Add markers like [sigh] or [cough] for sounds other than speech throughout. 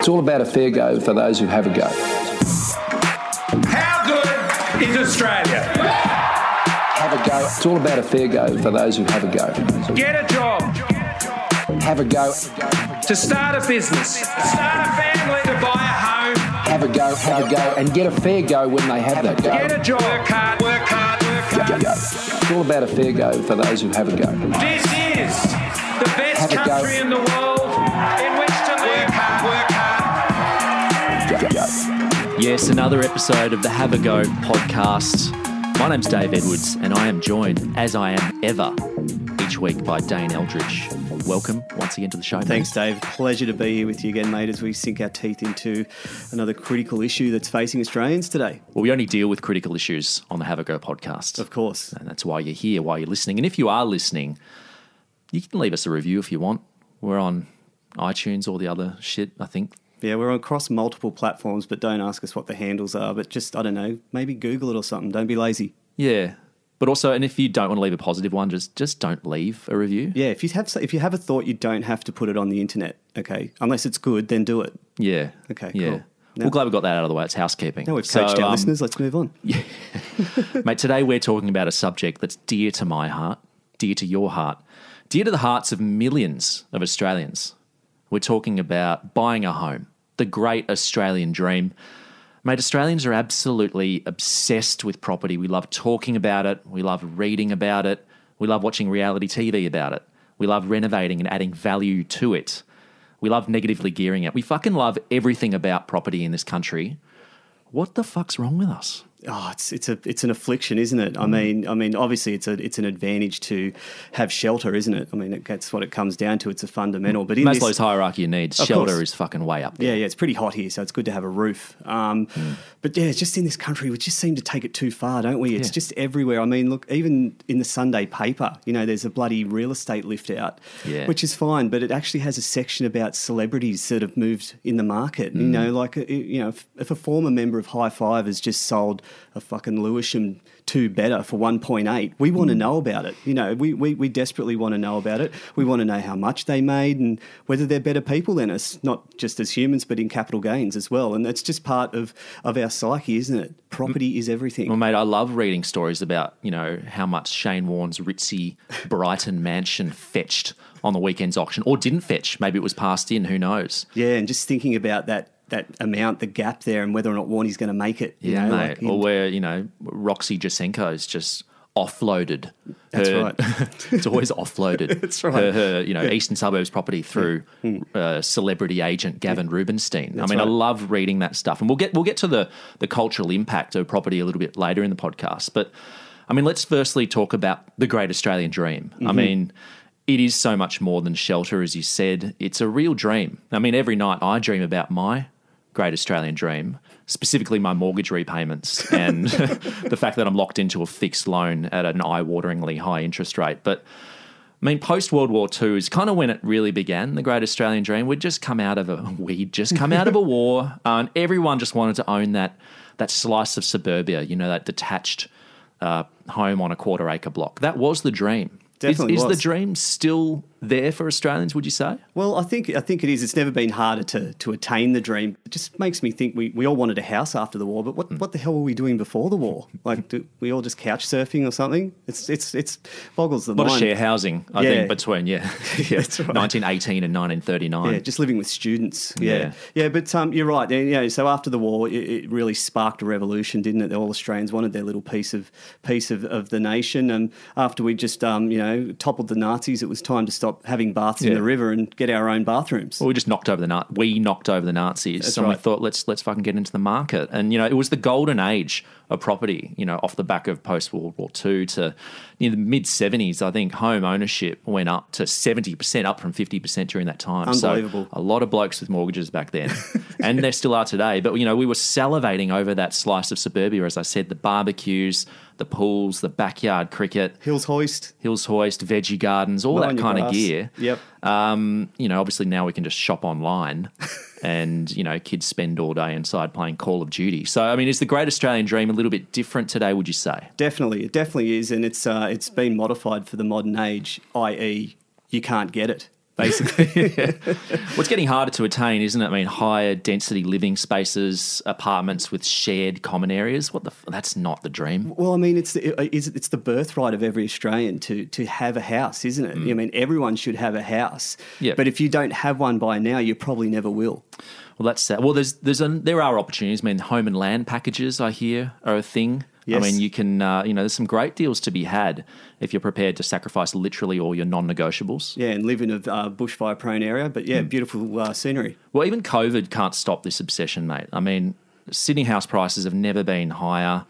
It's all about a fair go for those who have a go. How good is Australia? Have a go. It's all about a fair go for those who have a go. Get a job, Have a go. to start a business, start a family, to buy a home. Have a go. Have a go. And get a fair go when they have that go. Get a job, work hard, work hard, work hard. go. It's all about a fair go for those who have a go. This is the best Have a go. country in the world Yes, another episode of the Have a Go podcast. My name's Dave Edwards, and I am joined, as I am ever, each week by Dane Eldridge. Welcome once again to the show. mate. Thanks, Dave. Pleasure to be here with you again, mate, as we sink our teeth into another critical issue that's facing Australians today. Well, we only deal with critical issues on the Have a Go podcast. Of course. And that's why you're here, why you're listening. And if you are listening, you can leave us a review if you want. We're on iTunes, all the other shit, I think. Yeah, we're across multiple platforms, but don't ask us what the handles are. But just, I don't know, maybe Google it or something. Don't be lazy. Yeah. But also, and if you don't want to leave a positive one, just just don't leave a review. Yeah, if you have if you have a thought, you don't have to put it on the internet. Okay, unless it's good, then do it. Yeah. Okay, Yeah. cool. We're glad we got that out of the way. It's housekeeping. Now we've So, our um, listeners. Let's move on. [laughs] Yeah. Mate, today we're talking about a subject that's dear to my heart, dear to your heart, dear to the hearts of millions of Australians. We're talking about buying a home, the great Australian dream. Mate, Australians are absolutely obsessed with property. We love talking about it, we love reading about it, we love watching reality TV about it, we love renovating and adding value to it. We love negatively gearing it. We fucking love everything about property in this country. What the fuck's wrong with us? Oh, it's it's a it's an affliction, isn't it? Mm. I mean, I mean, obviously, it's a it's an advantage to have shelter, isn't it? I mean, it, that's what it comes down to. It's a fundamental. But in Maslow's this, hierarchy of needs, Of shelter course. is fucking way up there. Yeah, yeah, it's pretty hot here, so it's good to have a roof. Um, Hmm. But yeah, just in this country, we just seem to take it too far, don't we? It's Yeah. just everywhere. I mean, look, even in the Sunday paper, you know, there's a bloody real estate lift out, Yeah. which is fine, but it actually has a section about celebrities that have moved in the market. Hmm. You know, like, you know, if, if a former member of Hi-5 has just sold a fucking Lewisham two better for 1.8, we want to mm. know about it. You know, we, we, we desperately want to know about it. We want to know how much they made and whether they're better people than us, not just as humans, but in capital gains as well. And that's just part of, of our psyche, isn't it? Property is everything. Well, mate, I love reading stories about, you know, how much Shane Warne's ritzy Brighton mansion fetched on the weekend's auction or didn't fetch. Maybe it was passed in, who knows? yeah, and just thinking about that that amount, the gap there, and whether or not Warney's going to make it. You Yeah, know, mate. like, or where, you know, Roxy Jacenko's just offloaded. That's her- right. [laughs] it's always offloaded. [laughs] That's right. Hmm. Her, her, you know, Eastern Suburbs property through uh, celebrity agent Gavin Rubinstein. That's I mean, I love reading that stuff, and we'll get we'll get to the the cultural impact of property a little bit later in the podcast. But I mean, let's firstly talk about the Great Australian Dream. Mm-hmm. I mean. It is so much more than shelter, as you said. It's a real dream. I mean, every night I dream about my great Australian dream, specifically my mortgage repayments and [laughs] the fact that I'm locked into a fixed loan at an eye wateringly high interest rate. But I mean, post World War II is kind of when it really began, the great Australian dream. We'd just come out of a we'd just come out of a war, [laughs] and everyone just wanted to own that that slice of suburbia, you know, that detached uh, home on a quarter acre block. That was the dream. Definitely is, is was. the dream still there for Australians? Would you say? Well, I think I think it is. It's never been harder to to attain the dream. It just makes me think we, we all wanted a house after the war, but what, what the hell were we doing before the war? [laughs] Like, do we all just couch surfing or something? It's it's it's boggles the mind. A lot mind. of share housing, I Yeah. think, between yeah, [laughs] [laughs] yeah That's right. 1918 and 1939. Yeah, just living with students. Yeah. Yeah, yeah, but um, you're right. Yeah, so after the war, it, it really sparked a revolution, didn't it? All Australians wanted their little piece of piece of, of the nation, and after we just um, you know toppled the Nazis, it was time to stop having baths Yeah. in the river and get our own bathrooms. Well, we just knocked over the Na- we knocked over the Nazis, That's and we thought let's let's fucking get into the market. And you know, it was the golden age of property. You know, off the back of post World War II to in the mid seventies, I think home ownership went up to seventy percent, up from fifty percent during that time. Unbelievable. So a lot of blokes with mortgages back then, [laughs] and there still are today. But you know, we were salivating over that slice of suburbia, as I said, the barbecues, the pools, the backyard cricket. Hills hoist. Hills Hoist, veggie gardens, all that kind of gear. Yep. Um, you know, obviously now we can just shop online [laughs] and, you know, kids spend all day inside playing Call of Duty. So, I mean, is the great Australian dream a little bit different today, would you say? Definitely, it definitely is, and it's uh, it's been modified for the modern age, i.e., you can't get it. Basically. [laughs] [laughs] What's getting harder to attain, isn't it? I mean, higher density living spaces, apartments with shared common areas. What the? F- that's not the dream. Well, I mean, it's the, it's it's the birthright of every Australian to to have a house, isn't it? I mean, everyone should have a house. Mm. Yeah. But if you don't have one by now, you probably never will. Well, that's sad. Well, there's there's a, there are opportunities. I mean, home and land packages I hear are a thing. Yes. I mean, you can uh, you know there's some great deals to be had if you're prepared to sacrifice literally all your non-negotiables. Yeah, and live in a uh, bushfire prone area, but Mm. yeah, beautiful uh, scenery. Well, even COVID can't stop this obsession, mate. I mean, Sydney house prices have never been higher.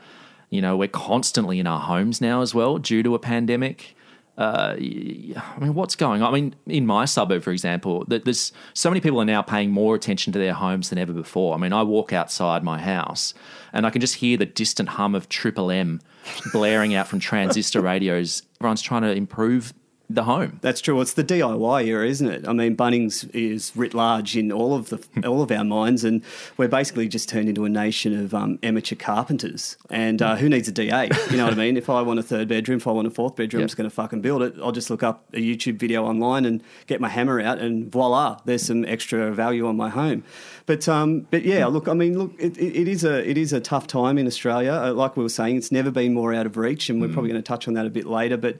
You know, we're constantly in our homes now as well due to a pandemic. Uh, I mean, what's going on? I mean, in my suburb, for example, th- there's so many people are now paying more attention to their homes than ever before. I mean, I walk outside my house and I can just hear the distant hum of Triple M [laughs] blaring out from transistor radios. Everyone's trying to improve the home. That's true. It's the DIY era, isn't it? I mean, Bunnings is writ large in all of the all of our minds, and we're basically just turned into a nation of um, amateur carpenters. And uh, who needs a DA? You know what I mean? If I want a third bedroom, if I want a fourth bedroom, I'm just going to fucking build it. I'll just look up a YouTube video online and get my hammer out, and voila, there's some extra value on my home. But um, but yeah, look, I mean, look, it, it, is a it is a tough time in Australia. Uh, like we were saying, it's never been more out of reach, and we're probably going to touch on that a bit later. But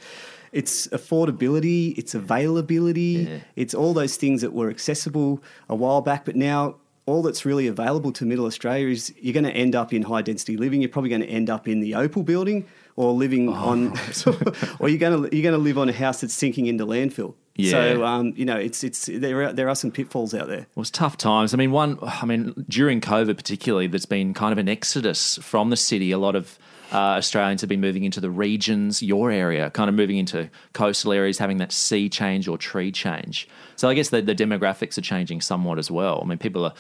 it's affordability, it's availability, Yeah. it's all those things that were accessible a while back, but now all that's really available to Middle Australia is you're going to end up in high density living. You're probably going to end up in the Opal building or living Oh. on, [laughs] or you're going to you're going to live on a house that's sinking into landfill. Yeah. So um, you know, it's it's there are, there are some pitfalls out there. Well, it's tough times. I mean, one, I mean, during COVID particularly, there's been kind of an exodus from the city. A lot of uh, Australians have been moving into the regions, your area, kind of moving into coastal areas, having that sea change or tree change. So I guess the, the demographics are changing somewhat as well. I mean, people are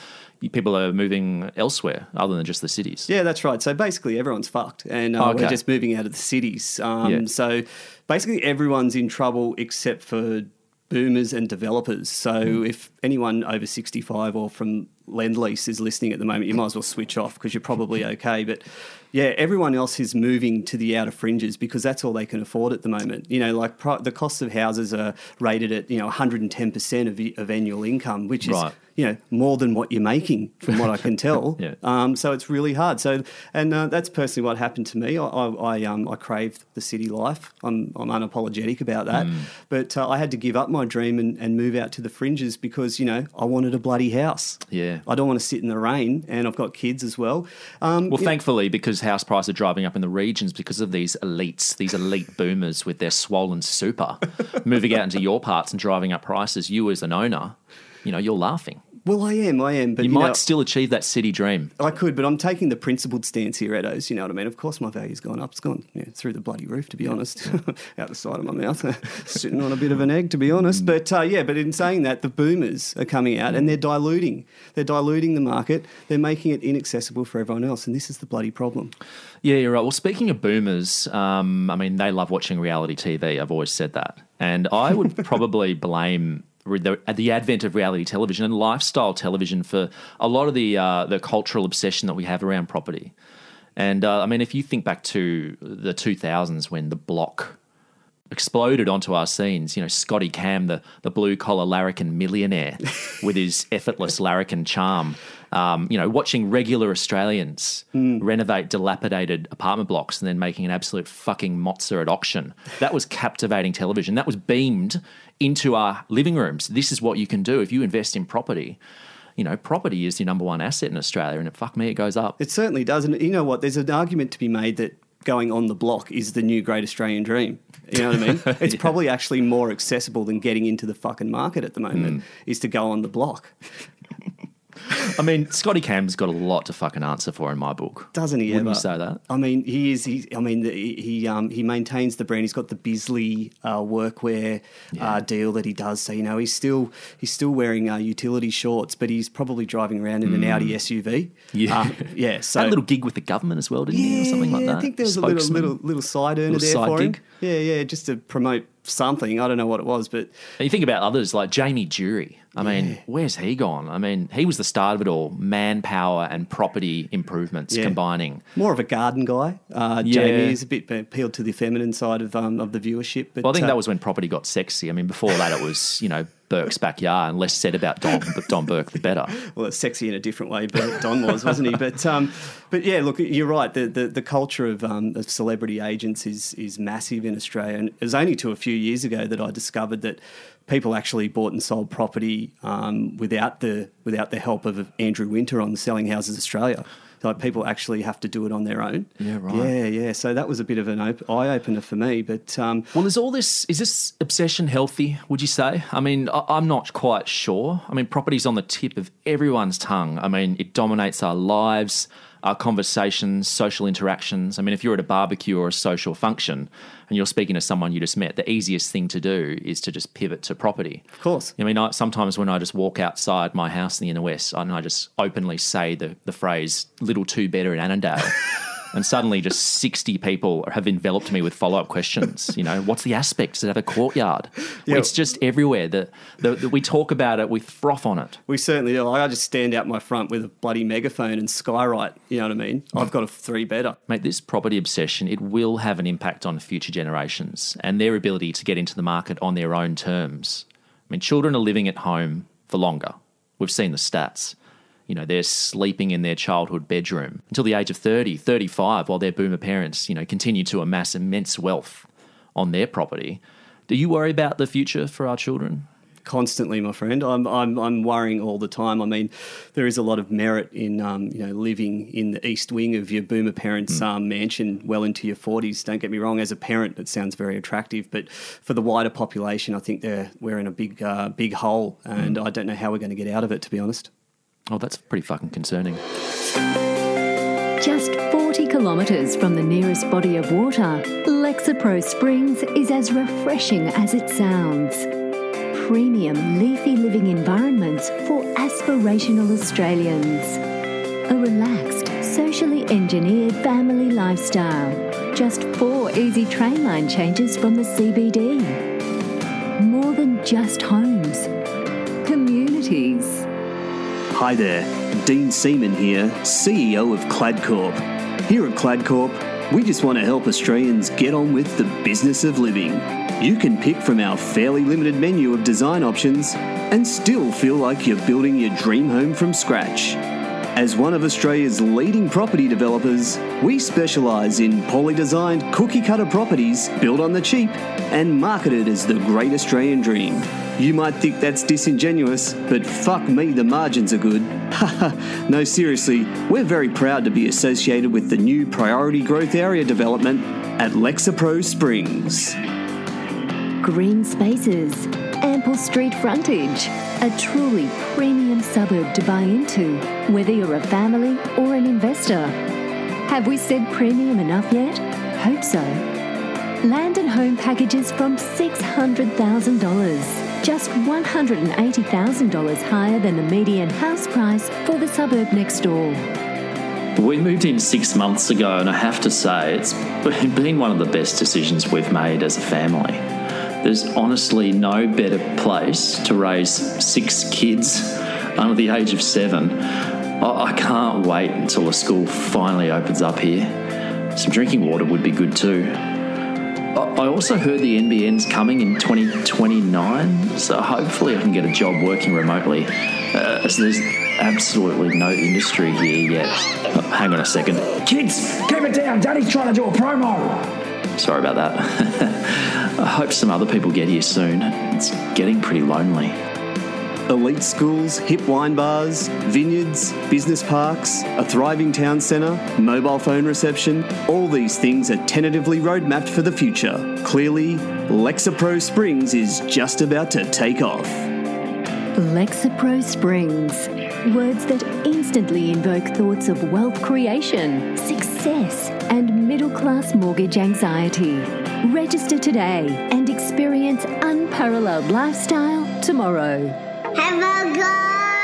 people are moving elsewhere other than just the cities. Yeah, that's right. So basically, everyone's fucked, and uh, Okay. we're just moving out of the cities. Um, Yeah. So basically, everyone's in trouble except for boomers and developers. So Hmm. if anyone over sixty-five or from Lend Lease is listening at the moment, you might as well switch off because you're probably [laughs] okay. But yeah, everyone else is moving to the outer fringes because that's all they can afford at the moment. You know, like pri- the costs of houses are rated at you know 110 percent of, of annual income, which is Right. you know more than what you're making from what I can [laughs] tell. Yeah. Um, so it's really hard. So, and uh, that's personally what happened to me. I, I, I, um, I craved the city life. I'm, I'm unapologetic about that. Mm. But uh, I had to give up my dream and, and move out to the fringes because, you know, I wanted a bloody house. Yeah. I don't want to sit in the rain, and I've got kids as well. Um, Well, thankfully, because house prices are driving up in the regions because of these elites, these elite [laughs] boomers with their swollen super, moving out into your parts and driving up prices, you as an owner, you know, you're laughing. Well, I am, I am. But You, you, might know, still achieve that city dream. I could, but I'm taking the principled stance here, Edos. You know what I mean? Of course, my value's gone up. It's gone yeah, through the bloody roof, to be honest, [laughs] out the side of my mouth, [laughs] sitting on a bit of an egg, to be honest. But uh, yeah, but in saying that, the boomers are coming out and they're diluting. They're diluting the market. They're making it inaccessible for everyone else, and this is the bloody problem. Yeah, you're right. Well, speaking of boomers, um, I mean, they love watching reality TV. I've always said that. And I would [laughs] probably blame the, the advent of reality television and lifestyle television for a lot of the, uh, the cultural obsession that we have around property. And uh, I mean, if you think back to the 2000s when the block exploded onto our scenes. You know, Scotty Cam, the, the blue collar larrikin millionaire [laughs] with his effortless larrikin charm. Um, you know, watching regular Australians renovate dilapidated apartment blocks and then making an absolute fucking mozza at auction. That was captivating television. That was beamed into our living rooms. This is what you can do if you invest in property. You know, property is your number one asset in Australia, and it, fuck me, it goes up. It certainly does. And you know what? There's an argument to be made that going on the block is the new great Australian dream. You know what I mean? [laughs] It's probably actually more accessible than getting into the fucking market at the moment, hmm. is to go on the block. [laughs] I mean, Scotty Cam's got a lot to fucking answer for in my book. Doesn't he Wouldn't ever? you say that? I mean, he is. He, I mean, the, he um, he maintains the brand. He's got the Bisley uh, workwear uh, deal that he does. So you know, he's still he's still wearing uh, utility shorts, but he's probably driving around in an Audi SUV. Mm. Yeah. Uh, yeah. [laughs] So a little gig with the government as well, didn't he, or something like that? I think there was a little little little side earner Little there side for him. Yeah, yeah, just to promote something. I don't know what it was, but And you think about others like Jamie Durie. I mean, where's he gone? I mean, he was the start of it all manpower and property improvements Yeah. combining. more of a garden guy. Uh, Yeah. Jamie is a bit appealed to the feminine side of um, of the viewership. But Well, I think uh, that was when property got sexy. I mean, before that, it was, you know, Burke's backyard, and less said about Don, but Don Burke, the better. [laughs] well, it's sexy in a different way, but Don was, wasn't he? But um, but yeah, look, you're right. The the, the culture of, um, of celebrity agents is is massive in Australia, and it was only to a few years ago that I discovered that people actually bought and sold property um, without the without the help of Andrew Winter on Selling Houses Australia. Like people actually have to do it on their own. Yeah, right. Yeah, yeah. So that was a bit of an op- eye opener for me. But um, Well, is all this is this obsession healthy? Would you say? I mean, I, I'm not quite sure. I mean, property's on the tip of everyone's tongue. I mean, it dominates our lives, our conversations, social interactions. I mean, if you're at a barbecue or a social function and you're speaking to someone you just met, the easiest thing to do is to just pivot to property. of course, I mean, I, sometimes when I just walk outside my house in the inner west and I just openly say the, the phrase "little two better in Annandale," [laughs] and suddenly just sixty people have enveloped me with follow up questions. You know, what's the aspect? Does it have a courtyard? Yeah. It's just everywhere. That the, the, we talk about it, we froth on it. we certainly do. I just stand out my front with a bloody megaphone and skywrite. You know what I mean? I've got a three better. Mate, this property obsession, it will have an impact on future generations and their ability to get into the market on their own terms. I mean, children are living at home for longer. We've seen the stats. You know, they're sleeping in their childhood bedroom until the age of 30, 35, while their boomer parents, you know, continue to amass immense wealth on their property. Do you worry about the future for our children? constantly, my friend. I'm, I'm, I'm worrying all the time. I mean, there is a lot of merit in, um, you know, living in the east wing of your boomer parents' um, mansion well into your 40s. Don't get me wrong. As a parent, it sounds very attractive, but for the wider population, I think they're, we're in a big, uh, big hole, and I don't know how we're going to get out of it, to be honest. Oh, that's pretty fucking concerning. Just 40 kilometres from the nearest body of water, Lexapro Springs is as refreshing as it sounds. Premium leafy living environments for aspirational Australians. A relaxed, socially engineered family lifestyle. Just four easy train line changes from the CBD. More than just homes, communities. Hi there, Dean Seaman here, CEO of Cladcorp. Here at Cladcorp, we just want to help Australians get on with the business of living. You can pick from our fairly limited menu of design options and still feel like you're building your dream home from scratch. As one of Australia's leading property developers, we specialise in poorly designed cookie cutter properties built on the cheap and marketed as the great Australian dream. You might think that's disingenuous, but fuck me, the margins are good. [laughs] No, seriously, we're very proud to be associated with the new priority growth area development at Lexapro Springs. Green spaces, ample street frontage, a truly premium suburb to buy into, whether you're a family or an investor. Have we said premium enough yet? Hope so. Land and home packages from $600,000, just $180,000 higher than the median house price for the suburb next door. We moved in six months ago, and I have to say, it's [laughs] been one of the best decisions we've made as a family. There's honestly no better place to raise six kids under the age of seven. I I can't wait until the school finally opens up here. Some drinking water would be good too. I I also heard the NBN's coming in 2029, so hopefully I can get a job working remotely. Uh, as there's absolutely no industry here yet. Oh, hang on a second. Kids, keep it down. Daddy's trying to do a promo. Sorry about that. [laughs] I hope some other people get here soon. It's getting pretty lonely. Elite schools, hip wine bars, vineyards, business parks, a thriving town centre, mobile phone reception, all these things are tentatively roadmapped for the future. Clearly, Lexapro Springs is just about to take off. Lexapro Springs. Words that instantly invoke thoughts of wealth creation, success, and middle class mortgage anxiety. Register today and experience unparalleled lifestyle tomorrow. Have a go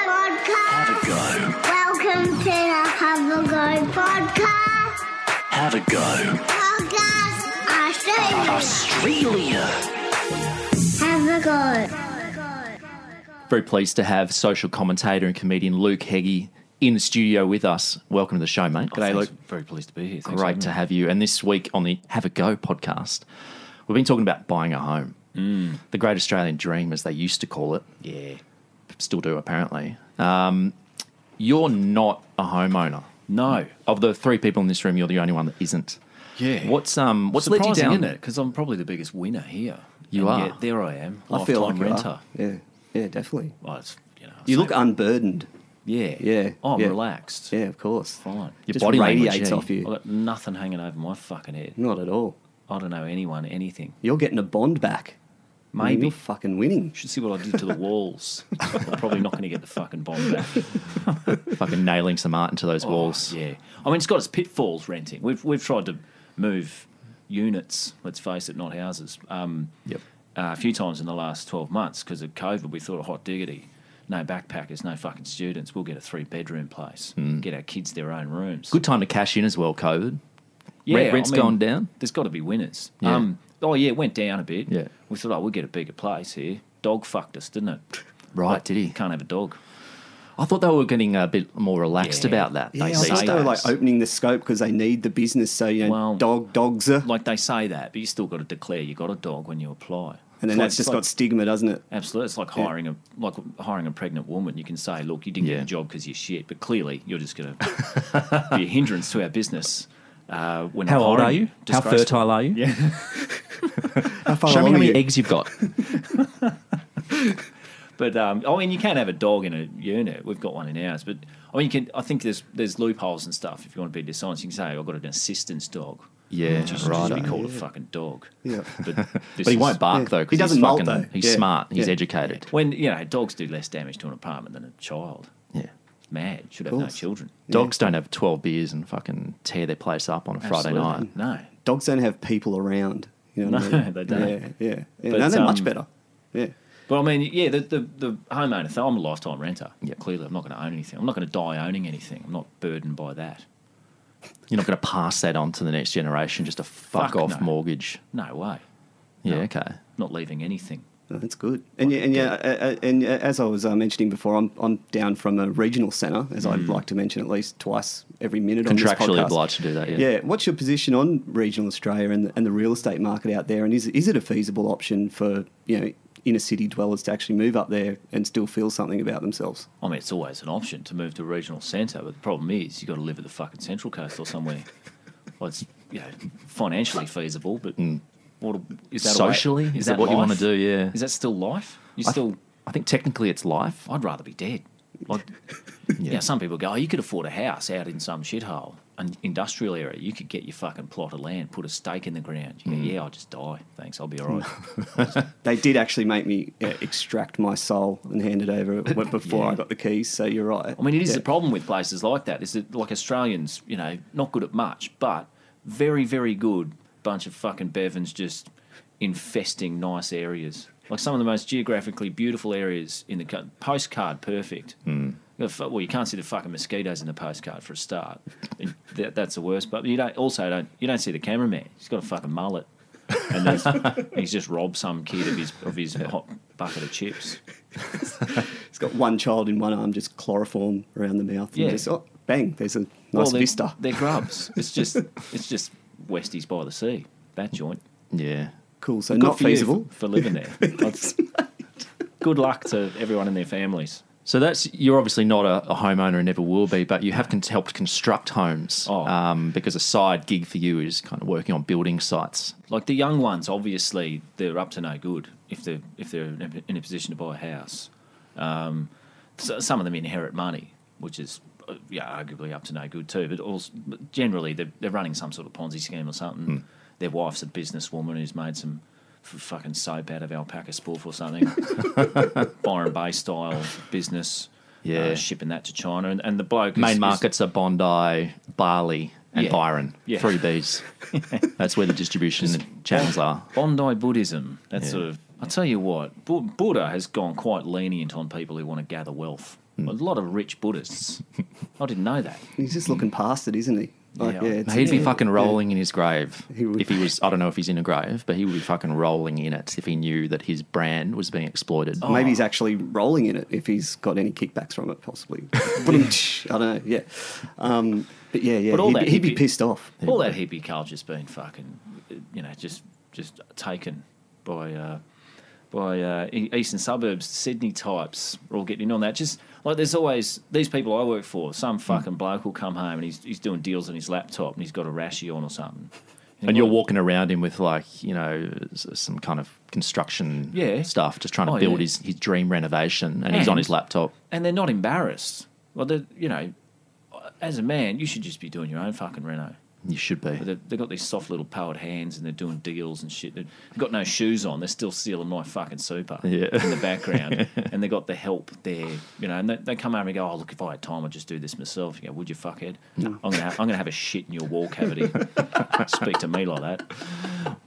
podcast. Have a go. Welcome to the Have a Go podcast. Have a go. Podcast Australia. Australia. Have a go. Very pleased to have social commentator and comedian Luke Heggie in the studio with us. Welcome to the show, mate. G'day, Luke. Very pleased to be here. Thanks Great to have you. And this week on the Have a Go podcast, we've been talking about buying a home. The Great Australian Dream, as they used to call it. Yeah. Still do, apparently. Um, you're not a homeowner. No. Of the three people in this room, you're the only one that isn't. Yeah. What's um what's led you surprising, down? isn't it? Because I'm probably the biggest winner here. You And are. Yet there I am. I feel like lifetime renter. Yeah, yeah, definitely. Well, it's, you know. You look unburdened. Yeah. Yeah, Oh, I'm yeah. relaxed. Yeah, of course. Fine. Your Just body language, radiates yeah. off I've you. got nothing hanging over my fucking head. Not at all. I don't know anyone, anything. You're getting a bond back. I mean, Maybe. you're fucking winning. Should see what I did to the walls. I'm probably not going to get the fucking bond back. [laughs] Fucking nailing some art into those Oh, walls. Yeah. I mean, it's got its pitfalls renting. We've, we've tried to move units, let's face it, not houses. Um, Yep. uh, a few times in the last 12 months because of COVID, we thought, a hot diggity. No backpackers, no fucking students. We'll get a three bedroom place. Get our kids their own rooms. Good time to cash in as well, COVID. Yeah, Rent- rent's I mean, gone down? There's got to be winners. Yeah. Um, oh yeah, it went down a bit. Yeah. We thought, oh, we'll get a bigger place here. Dog fucked us, didn't it? Right, Like, did he? Can't have a dog. I thought they were getting a bit more relaxed Yeah. about that. Yeah, I these thought they were like opening the scope because they need the business. So you know, Well- dog dogs are, Like they say that, but you still got to declare you got a dog when you apply. And then It's that's just it's got stigma, doesn't it? Absolutely, it's like hiring a like hiring a pregnant woman. You can say, "Look, you didn't Yeah. get a job because you're shit," but clearly you're just going to be a hindrance to our business. Uh, when How old are you? How fertile are you? Yeah. [laughs] How far Show me how many you? eggs you've got. [laughs] But um, I mean, you can have a dog in a unit. We've got one in ours. But I mean, you can. I think there's there's loopholes and stuff. If you want to be dishonest, you can say I've got an assistance dog. Yeah, Which is right. just be called a fucking dog. Yeah. But, [laughs] But he is- won't bark yeah. though He doesn't he's molt, fucking, though. he's Yeah. smart. He's Yeah. educated. When you know dogs do less damage to an apartment than a child. Yeah. Mad should have no course. children. Dogs don't have twelve beers and fucking tear their place up on a Friday night. No. Dogs don't have people around. You know what I No, mean? [laughs] they don't. Yeah, yeah. yeah. But, no, they're much um, better. Yeah. But I mean, yeah, the the, the homeowner thing. I'm a lifetime renter. Yeah. Clearly, I'm not going to own anything. I'm not going to die owning anything. I'm not burdened by that. You're not going to pass that on to the next generation. Just a fuck, Fuck off no. mortgage. No way. Yeah. No. Okay. Not leaving anything. No, that's good. And yeah, and yeah, uh, uh, and uh, as I was uh, mentioning before, I'm I'm down from a regional centre, as I'd like to mention at least twice every minute on this Mm. Contractually podcast. obliged to do that. Yeah. Yeah. What's your position on regional Australia and the, and the real estate market out there? And is is it a feasible option for you know inner city dwellers to actually move up there and still feel something about themselves? I mean, it's always an option to move to a regional centre, but the problem is you've got to live at the fucking Central Coast or somewhere. [laughs] well, it's you know financially feasible, but what is that a way- Mm. Socially, is, is that, what you want to do? Yeah. Is that still life? You I- still? I think technically it's life. I'd rather be dead. Like, [laughs] yeah. some people go, oh, you could afford a house out in some shithole, an industrial area. You could get your fucking plot of land, put a stake in the ground. You go, Mm. yeah, I'll just die. Thanks, I'll be all right. [laughs] They did actually make me uh, extract my soul and hand it over [laughs] before Yeah. I got the keys. So you're right. I mean, it is Yeah. the problem with places like that. Is that like Australians, you know, not good at much, but very, very good bunch of fucking bevins just infesting nice areas. Like some of the most geographically beautiful areas in the postcard, perfect. Hmm. You got fu- Well, you can't see the fucking mosquitoes in the postcard for a start. That, that's the worst. But you don't also don't you don't see the cameraman. He's got a fucking mullet, and there's- [laughs] he's just robbed some kid of his of his hot bucket of chips. [laughs] He's got one child in one arm, just chloroform around the mouth. And Yeah. just, oh, bang, there's a nice well, they're, vista. [laughs] They're grubs. It's just it's just Westies by the sea. That joint. Yeah. Cool. So Good not for you feasible. for, for living there. Good luck to everyone and their families. So that's you're obviously not a, a homeowner and never will be, but you have con- helped construct homes Oh. um, because a side gig for you is kind of working on building sites. Like the young ones, obviously they're up to no good if they're if they're in a, position to buy a house. Um, so some of them inherit money, which is uh, yeah arguably up to no good too. But also but generally they're, they're running some sort of Ponzi scheme or something. Their wife's a businesswoman who's made some fucking soap out of alpaca spoof or something. [laughs] Byron Bay style business. Yeah. uh, shipping that to China, and, and the bloke Main is- markets are Bondi, Bali, and Yeah. Byron. Yeah. Three Bs. [laughs] That's where the distribution channels are. Bondi Buddhism. That's Yeah. sort of. I tell you what, Buddha has gone quite lenient on people who want to gather wealth. Hmm. A lot of rich Buddhists. [laughs] I didn't know that. He's just looking past it, isn't he? Like, Yeah, yeah, He'd be yeah, fucking yeah. rolling in his grave He would. if he was. I don't know if he's in a grave, but he would be fucking rolling in it if he knew that his brand was being exploited. Maybe he's actually rolling in it if he's got any kickbacks from it, possibly. [laughs] I don't know. Yeah, um, but yeah, yeah. But all he'd, that be- he'd be hippie- pissed off. All that hippie culture's been fucking, you know, just just taken by uh, by uh, eastern suburbs, Sydney types are all getting in on that. Just like there's always these people I work for. Some fucking bloke will come home and he's he's doing deals on his laptop and he's got a rashy on or something. And you're walking around him with like you know s- some kind of construction Yeah. stuff, just trying to Oh, build yeah. his, his dream renovation, and, he's on And- his laptop. and they're not embarrassed. Well, they're, you know, as a man, you should just be doing your own fucking reno. You should be. They've, they've got these soft little powered hands and they're doing deals and shit. They've got no shoes on. They're still stealing my fucking super Yeah. in the background. [laughs] and they've got the help there, you know. And they, they come over and go, "Oh, look, if I had time, I'd just do this myself." You go, "Would you, fuckhead? I'm gonna have, I'm gonna have a shit in your wall cavity." [laughs] Speak to me like that.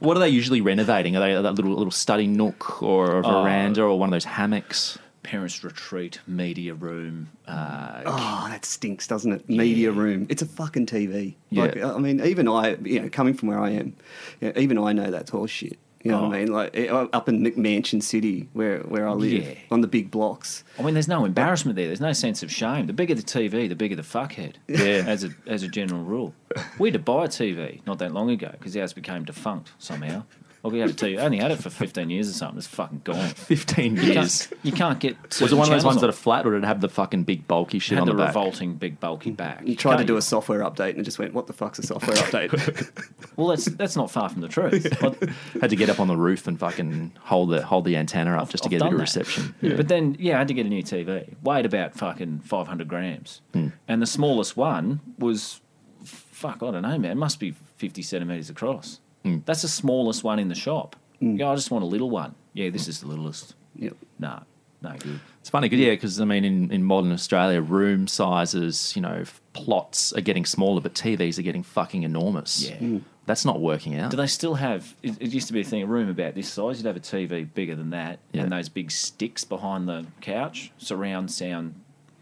What are they usually renovating? Are they that little little study nook or a Oh. veranda or one of those hammocks? Parents' retreat, media room. Uh, Oh, that stinks, doesn't it? Media room. It's a fucking TV. Yeah. Like, I mean, even I, you know, coming from where I am, you know, even I know that's horse shit. You know what Oh. I mean? Like up in McMansion City, where where I live, Yeah. on the big blocks. I mean, there's no embarrassment there. There's no sense of shame. The bigger the TV, the bigger the fuckhead. Yeah. As a as a general rule, we had to buy a TV not that long ago because ours became defunct somehow. Well, we had a TV. I only had it for 15 years or something. It's fucking gone. [laughs] Fifteen You years. can't, you can't get. Was it one of those ones on. that are flat, or did it have the fucking big bulky shit had on the, the, back? revolting big bulky back? You tried to Can't- do a software update and it just went, "What the fuck's a software [laughs] update?" Well, that's that's not far from the truth. [laughs] But, Had to get up on the roof and fucking hold the hold the antenna up just to I've get a bit done of that. reception. But then, yeah, I had to get a new TV. Weighed about fucking 500 grams. Hmm. And the smallest one was, fuck, I don't know, man, must be 50 centimetres across. Hmm. That's the smallest one in the shop. Yeah, I just want a little one. Yeah, this is the littlest. yep. Nah, no good. It's funny, 'cause- yeah, because I mean, in, in modern Australia, room sizes, you know, plots are getting smaller, but TVs are getting fucking enormous. Yeah. That's not working out. Do they still have? It, it used to be a thing. A room about this size, you'd have a TV bigger than that, Yeah. and those big sticks behind the couch, surround sound.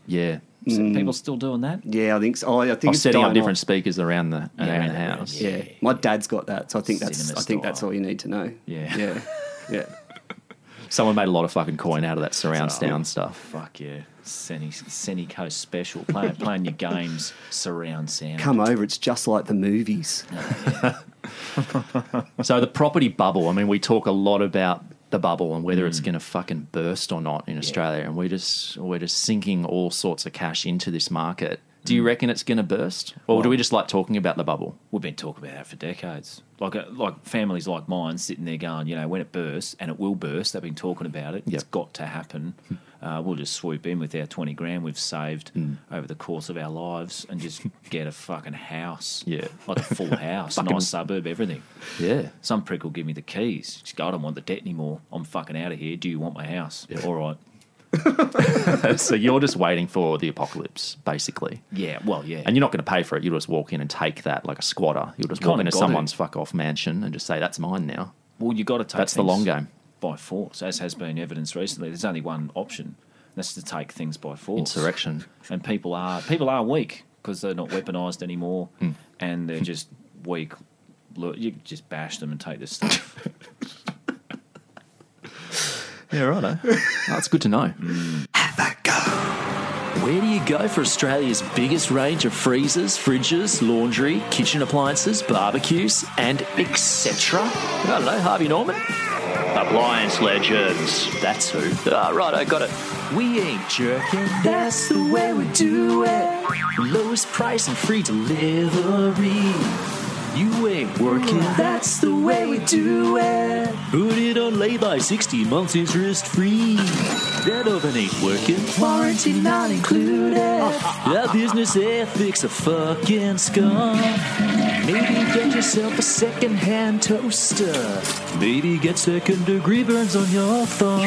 yeah. So mm. People still doing that? Yeah, I think so. Oh, I think Or it's setting up dying different off. speakers around the Yeah, around around the the house. yeah. Yeah, my dad's got that, so I think that's Cinema I think that's all you need to know. Yeah. yeah, [laughs] yeah. Someone made a lot of fucking coin out of that surround So- sound stuff. Fuck yeah, Senny, Senny Coast special. Playing playing your games surround sound. Come over, it's just like the movies. Oh, [laughs] so the property bubble. I mean, we talk a lot about the bubble and whether Mm. it's going to fucking burst or not in Australia, and we're just we're just sinking all sorts of cash into this market. Do Mm. you reckon it's going to burst, or do we just like talking about the bubble? We've been talking about that for decades. Like uh, like families like mine sitting there going, you know, when it bursts, and it will burst. They've been talking about it. It's got to happen. Uh, we'll just swoop in with our twenty grand we've saved Mm. over the course of our lives and just [laughs] get a fucking house. Yeah. like a full [laughs] house, nice suburb, everything. Yeah, Some prick will give me the keys. Just go, I don't want the debt anymore. I'm fucking out of here. Do you want my house? All right. [laughs] so you're just waiting for the apocalypse, basically. Yeah. Well, yeah. And you're not going to pay for it. You'll just walk in and take that like a squatter. You'll just walk into someone's fuck off mansion and just say, "That's mine now." Well, you got to take That's the long game. By force, as has been evidenced recently. There's only one option, and that's to take things by force. Insurrection. and people are people are weak because they're not weaponized anymore, Hmm. and they're just weak. Look, you just bash them and take this stuff. [laughs] Yeah, right. That's good to know. Mm. Have a go. Where do you go for Australia's biggest range of freezers, fridges, laundry, kitchen appliances, barbecues, and etc.? I don't know, Harvey Norman? Appliance Legends. That's who. Ah, right, I got it. We ain't jerking. That's the way we do it. Lowest price and free delivery. You ain't working. That's the way we do it. Put it on lay-by 60 months interest free. That oven ain't working. Warranty not included. That business ethics a fucking scum. Maybe get yourself a second-hand toaster. Maybe get second-degree burns on your thumb.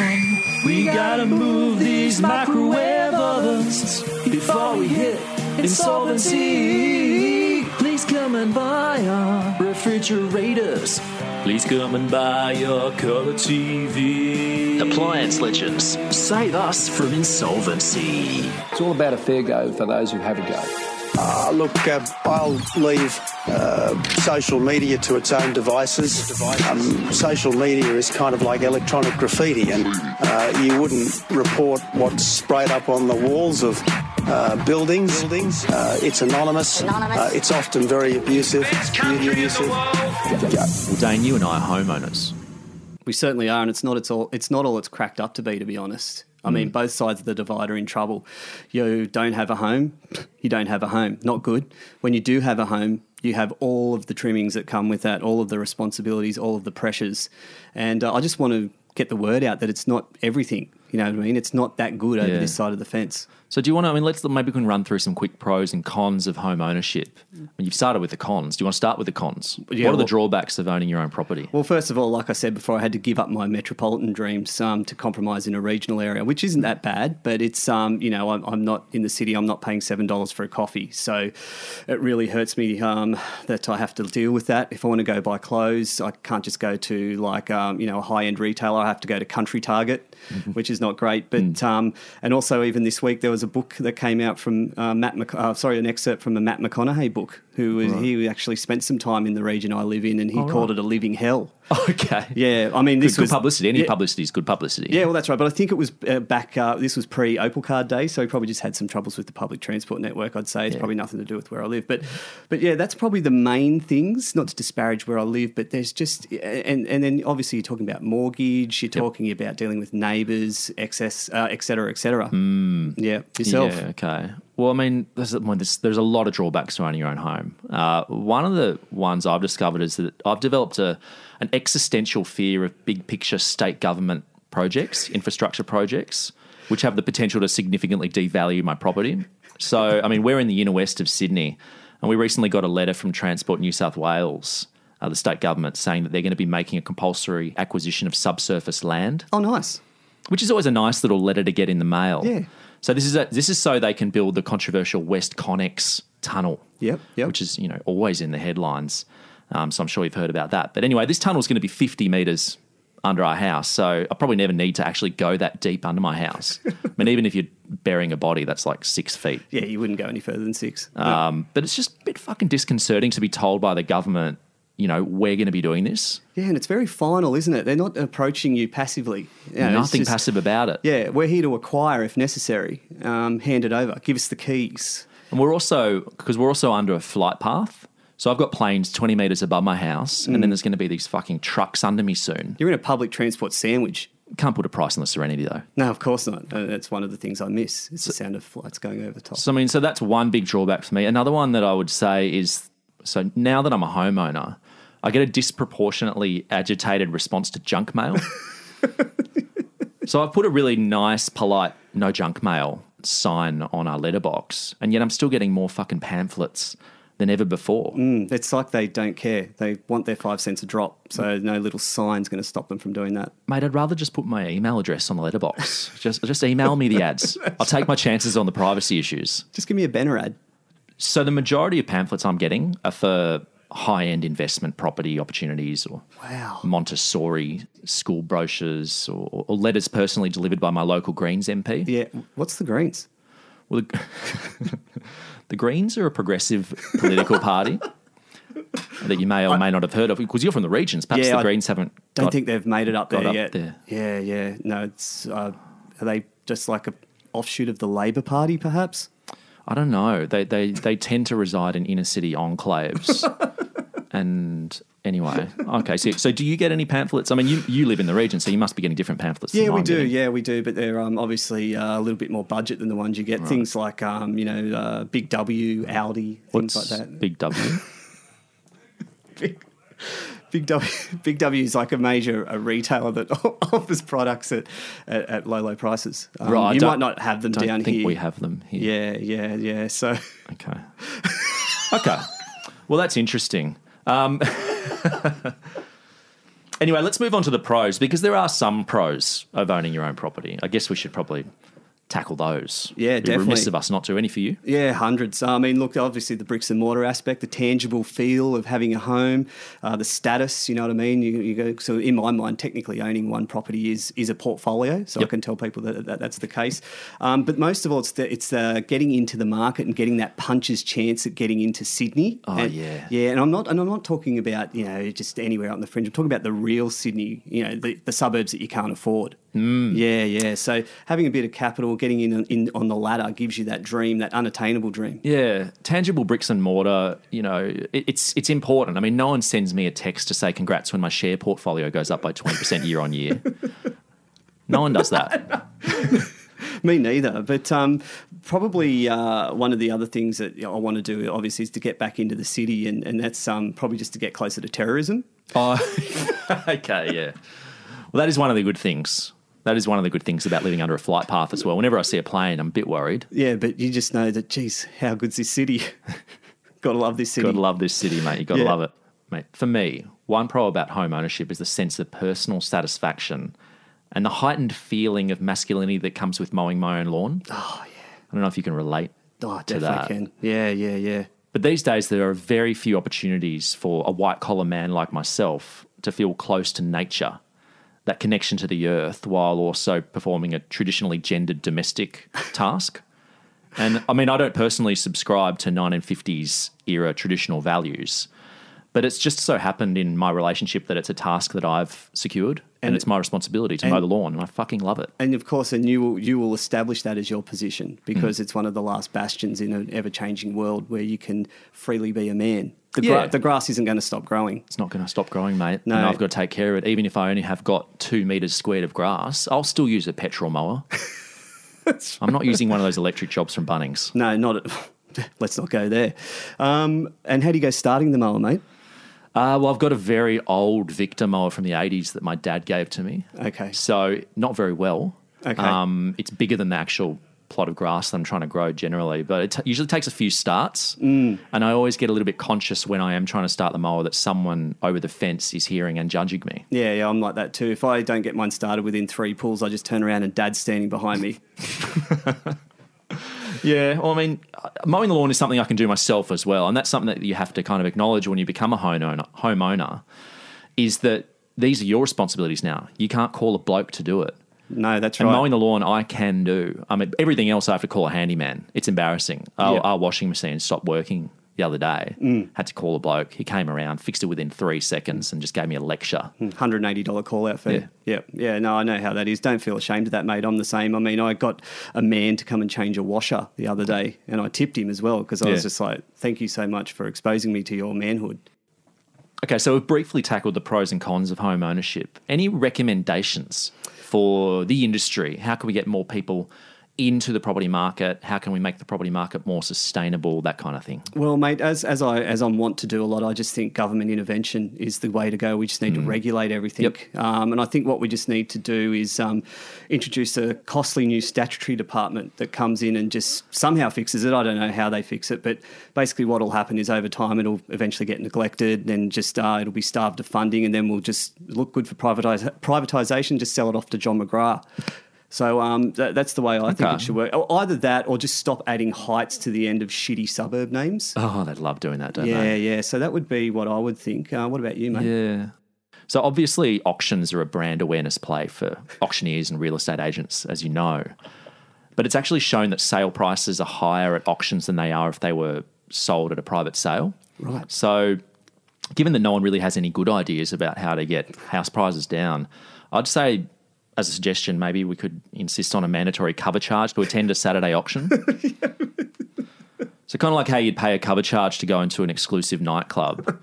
We gotta move these microwave ovens before we hit insolvency. Please come and buy our refrigerators. Please come and buy your color TV. Appliance Legends. Save us from insolvency. It's all about a fair go for those who have a go. Uh, look, uh, I'll leave uh, social media to its own devices. Um, social media is kind of like electronic graffiti, and uh, you wouldn't report what's sprayed up on the walls of uh, buildings. Buildings. Uh, it's anonymous. Uh, it's often very abusive. Really abusive. Well, Dane, you and I are homeowners. We certainly are, and it's not it's all it's not all it's cracked up to be, to be honest. I mean, Mm. both sides of the divide are in trouble. You don't have a home, you don't have a home. Not good. When you do have a home, you have all of the trimmings that come with that, all of the responsibilities, all of the pressures. And uh, I just want to get the word out that it's not everything. You know what I mean? It's not that good over Yeah. this side of the fence. So do you want to? I mean, let's maybe we can run through some quick pros and cons of home ownership. I mean, you've started with the cons. Do you want to start with the cons? Yeah, what are the well- drawbacks of owning your own property? Well, first of all, like I said before, I had to give up my metropolitan dreams um, to compromise in a regional area, which isn't that bad, but it's, um, you know, I'm, I'm not in the city, I'm not paying $7 for a coffee. So it really hurts me um, that I have to deal with that. If I want to go buy clothes, I can't just go to like, um, you know, a high end retailer. I have to go to Country Target, which is not great. But, um, and also, even this week, there was a book that came out from uh, Matt, Mc- uh, sorry, an excerpt from a Matt McConaughey book, who was, Right. he actually spent some time in the region I live in and he Oh, called right. it a living hell. [laughs] Okay. Yeah, I mean, this good, good was publicity. Any yeah, publicity is good publicity. Yeah, well, that's right. But I think it was uh, back. Uh, this was pre Opal Card Day, so he probably just had some troubles with the public transport network. I'd say it's probably nothing to do with where I live. But, but yeah, that's probably the main things. Not to disparage where I live, but there's just and and then obviously you're talking about mortgage. You're talking about dealing with neighbours, excess, uh, et cetera, et cetera. Yeah, yourself. Yeah, okay. Well, I mean, there's, there's a lot of drawbacks to owning your own home. Uh, one of the ones I've discovered is that I've developed a, an existential fear of big picture state government projects, infrastructure projects, which have the potential to significantly devalue my property. So, I mean, we're in the inner west of Sydney, and we recently got a letter from Transport New South Wales, uh, the state government, saying that they're going to be making a compulsory acquisition of subsurface land Oh, nice. which is always a nice little letter to get in the mail. Yeah. So this is a, this is so they can build the controversial WestConnex tunnel. Yep, yep. Which is you know always in the headlines. Um, so I'm sure you've heard about that. But anyway, this tunnel is going to be 50 meters under our house. So I probably never need to actually go that deep under my house. [laughs] I mean, even if you're burying a body, that's like six feet. Yeah, you wouldn't go any further than six. Um, but it's just a bit fucking disconcerting to be told by the government, you know, we're going to be doing this. Yeah, and it's very final, isn't it? They're not approaching you passively. You know, Nothing just- passive about it. Yeah, we're here to acquire if necessary. Um, hand it over. Give us the keys. And we're also because we're also under a flight path. So I've got planes 20 meters above my house, and then there's going to be these fucking trucks under me soon. You're in a public transport sandwich. Can't put a price on the Serenity though. No, of course not. Uh, that's one of the things I miss. It's the sound of flights going over the top. So I mean, so that's one big drawback for me. Another one that I would say is so now that I'm a homeowner, I get a disproportionately agitated response to junk mail. [laughs] so I've put a really nice, polite no junk mail sign on our letterbox, and yet I'm still getting more fucking pamphlets than ever before. Mm, it's like they don't care. They want their five cents a drop. So no little sign's going to stop them from doing that. Mate, I'd rather just put my email address on the letterbox. just just email me the ads. I'll take my chances on the privacy issues. Just give me a banner ad. So the majority of pamphlets I'm getting are for high-end investment property opportunities or Wow. Montessori school brochures or, or letters personally delivered by my local Greens MP. Yeah. What's the Greens? Well, the, [laughs] the Greens are a progressive political party [laughs] that you may or may not have heard of because you're from the regions. Perhaps Yeah, the I Greens haven't. Don't got- think they've made it up there up yet. there. Yeah, yeah. No, it's uh, are they just like a offshoot of the Labor Party, perhaps? I don't know. They they they tend to reside in inner city enclaves. [laughs] and anyway, okay. So so do you get any pamphlets? I mean, you you live in the region, so you must be getting different pamphlets. Yeah, we do. getting. Yeah, we do. But they're um, obviously uh, a little bit more budget than the ones you get. Things like um, you know, uh, Big W, Aldi, things What's like that. Big W? [laughs] [laughs] Big W, [laughs] Big W is like a major a retailer that [laughs] offers products at, at, at low low prices. Um, Right, you might not have them don't down think here. we have them here. Yeah, yeah, yeah. So Okay. Okay. Well, that's interesting. Um, [laughs] anyway, let's move on to the pros because there are some pros of owning your own property. I guess we should probably tackle those. Yeah, It'd be Remiss of us not to. Any for you? Yeah, hundreds. I mean, look, obviously the bricks and mortar aspect, the tangible feel of having a home, uh, the status. You know what I mean? You, you go. So in my mind, technically owning one property is is a portfolio. So I can tell people that, that that's the case. Um, but most of all, it's the, it's uh, getting into the market and getting that puncher's chance at getting into Sydney. Oh, And- yeah. yeah. And I'm not and I'm not talking about you know just anywhere out on the fringe. I'm talking about the real Sydney. You know, the, the suburbs that you can't afford. Mm. Yeah, yeah. So having a bit of capital, getting in, in on the ladder gives you that dream, that unattainable dream. Yeah, tangible bricks and mortar. You know, it, it's it's important. I mean, no one sends me a text to say congrats when my share portfolio goes up by twenty percent year on year. No one does that. [laughs] Me neither. But um, probably uh, one of the other things that you know, I want to do, obviously, is to get back into the city, and, and that's um, probably just to get closer to terrorism. Oh, [laughs] okay, yeah. Well, that is one of the good things. That is one of the good things about living under a flight path as well. Whenever I see a plane, I'm a bit worried. Yeah, but you just know that, geez, how good's this city? [laughs] Got to love this city. Got to love this city, mate. You got to Yeah. love it, mate. For me, one pro about home ownership is the sense of personal satisfaction and the heightened feeling of masculinity that comes with mowing my own lawn. Oh, yeah. I don't know if you can relate Oh, to definitely that. can. Yeah, yeah, yeah. But these days, there are very few opportunities for a white collar man like myself to feel close to nature, that connection to the earth, while also performing a traditionally gendered domestic [laughs] task. And I mean, I don't personally subscribe to 1950s era traditional values, but it's just so happened in my relationship that it's a task that I've secured and, And- it's my responsibility to and- mow the lawn, and I fucking love it. And of course, and you will you will establish that as your position because Mm. it's one of the last bastions in an ever changing world where you can freely be a man. The, Yeah. gra- the grass isn't going to stop growing. It's not going to stop growing, mate. No. And I've got to take care of it. Even if I only have got two meters squared of grass, I'll still use a petrol mower. [laughs] I'm not using one of those electric jobs from Bunnings. No, not at, [laughs] let's not go there. Um, and how do you go starting the mower, mate? Uh, well, I've got a very old Victa mower from the 80s that my dad gave to me. Okay. So, not very well. Okay. Um, it's bigger than the actual plot of grass that I'm trying to grow generally, but it t- usually takes a few starts. Mm. And I always get a little bit conscious when I am trying to start the mower that someone over the fence is hearing and judging me. Yeah, yeah, I'm like that too. If I don't get mine started within three pulls, I just turn around and dad's standing behind me. [laughs] [laughs] Yeah, well, I mean, uh, mowing the lawn is something I can do myself as well, and that's something that you have to kind of acknowledge when you become a homeowner. Homeowner is that these are your responsibilities now. You can't call a bloke to do it. No, that's right. And right. mowing the lawn, I can do. I mean, everything else I have to call a handyman. It's embarrassing. Our, Yeah. our washing machine stopped working the other day. Mm. Had to call a bloke. He came around, fixed it within three seconds, and just gave me a lecture. $180 call out fee. Yeah. yeah. No, I know how that is. Don't feel ashamed of that, mate. I'm the same. I mean, I got a man to come and change a washer the other day, and I tipped him as well because I was just like, thank you so much for exposing me to your manhood. Okay, so we've briefly tackled the pros and cons of home ownership. Any recommendations for the industry? How can we get more people into the property market? How can we make the property market more sustainable? That kind of thing. Well, mate, as as I as I'm want to do a lot, I just think government intervention is the way to go. We just need to regulate everything, um, and I think what we just need to do is um, introduce a costly new statutory department that comes in and just somehow fixes it. I don't know how they fix it, but basically, what will happen is over time it'll eventually get neglected, then just uh, it'll be starved of funding, and then we'll just look good for privatisation. Just sell it off to John McGrath. So um, that, that's the way I think it should work. Either that, or just stop adding heights to the end of shitty suburb names. Oh, they'd love doing that, don't yeah, they? Yeah, yeah. So that would be what I would think. Uh, what about you, mate? Yeah. So obviously, auctions are a brand awareness play for auctioneers and real estate agents, as you know. But it's actually shown that sale prices are higher at auctions than they are if they were sold at a private sale. Right. So, given that no one really has any good ideas about how to get house prices down, I'd say, as a suggestion, maybe we could insist on a mandatory cover charge to attend a Saturday auction. [laughs] So, kind of like how you'd pay a cover charge to go into an exclusive nightclub,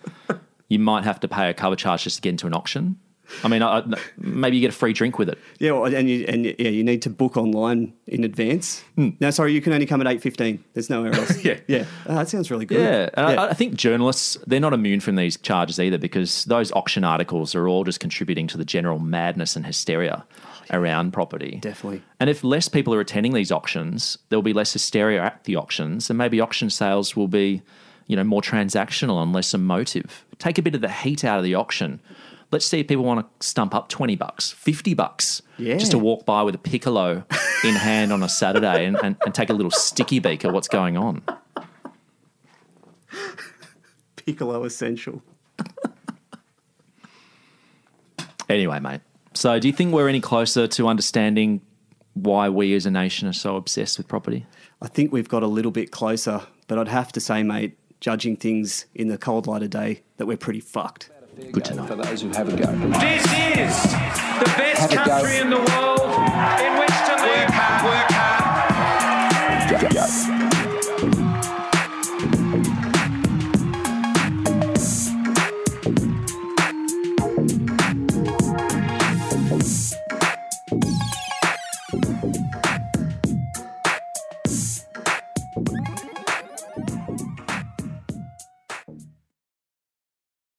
you might have to pay a cover charge just to get into an auction. I mean, I, maybe you get a free drink with it. Yeah, well, and you, and yeah, you need to book online in advance. Hmm. No, sorry, you can only come at eight fifteen. There's nowhere else. [laughs] Yeah. yeah. Oh, that sounds really good. Yeah, and Yeah. I, I think journalists they're not immune from these charges either because those auction articles are all just contributing to the general madness and hysteria oh, around property. Definitely. And if less people are attending these auctions, there'll be less hysteria at the auctions, and maybe auction sales will be, you know, more transactional and less emotive. Take a bit of the heat out of the auction. Let's see if people want to stump up twenty bucks, fifty bucks, Yeah. just to walk by with a piccolo in hand on a Saturday and, and, and take a little sticky beak at what's going on. Piccolo essential. Anyway, mate. So, do you think we're any closer to understanding why we as a nation are so obsessed with property? I think we've got a little bit closer, but I'd have to say, mate, judging things in the cold light of day, that we're pretty fucked. Good to know. For those who have a go. This is the best Have country in the world in which to live, work hard, work hard, go.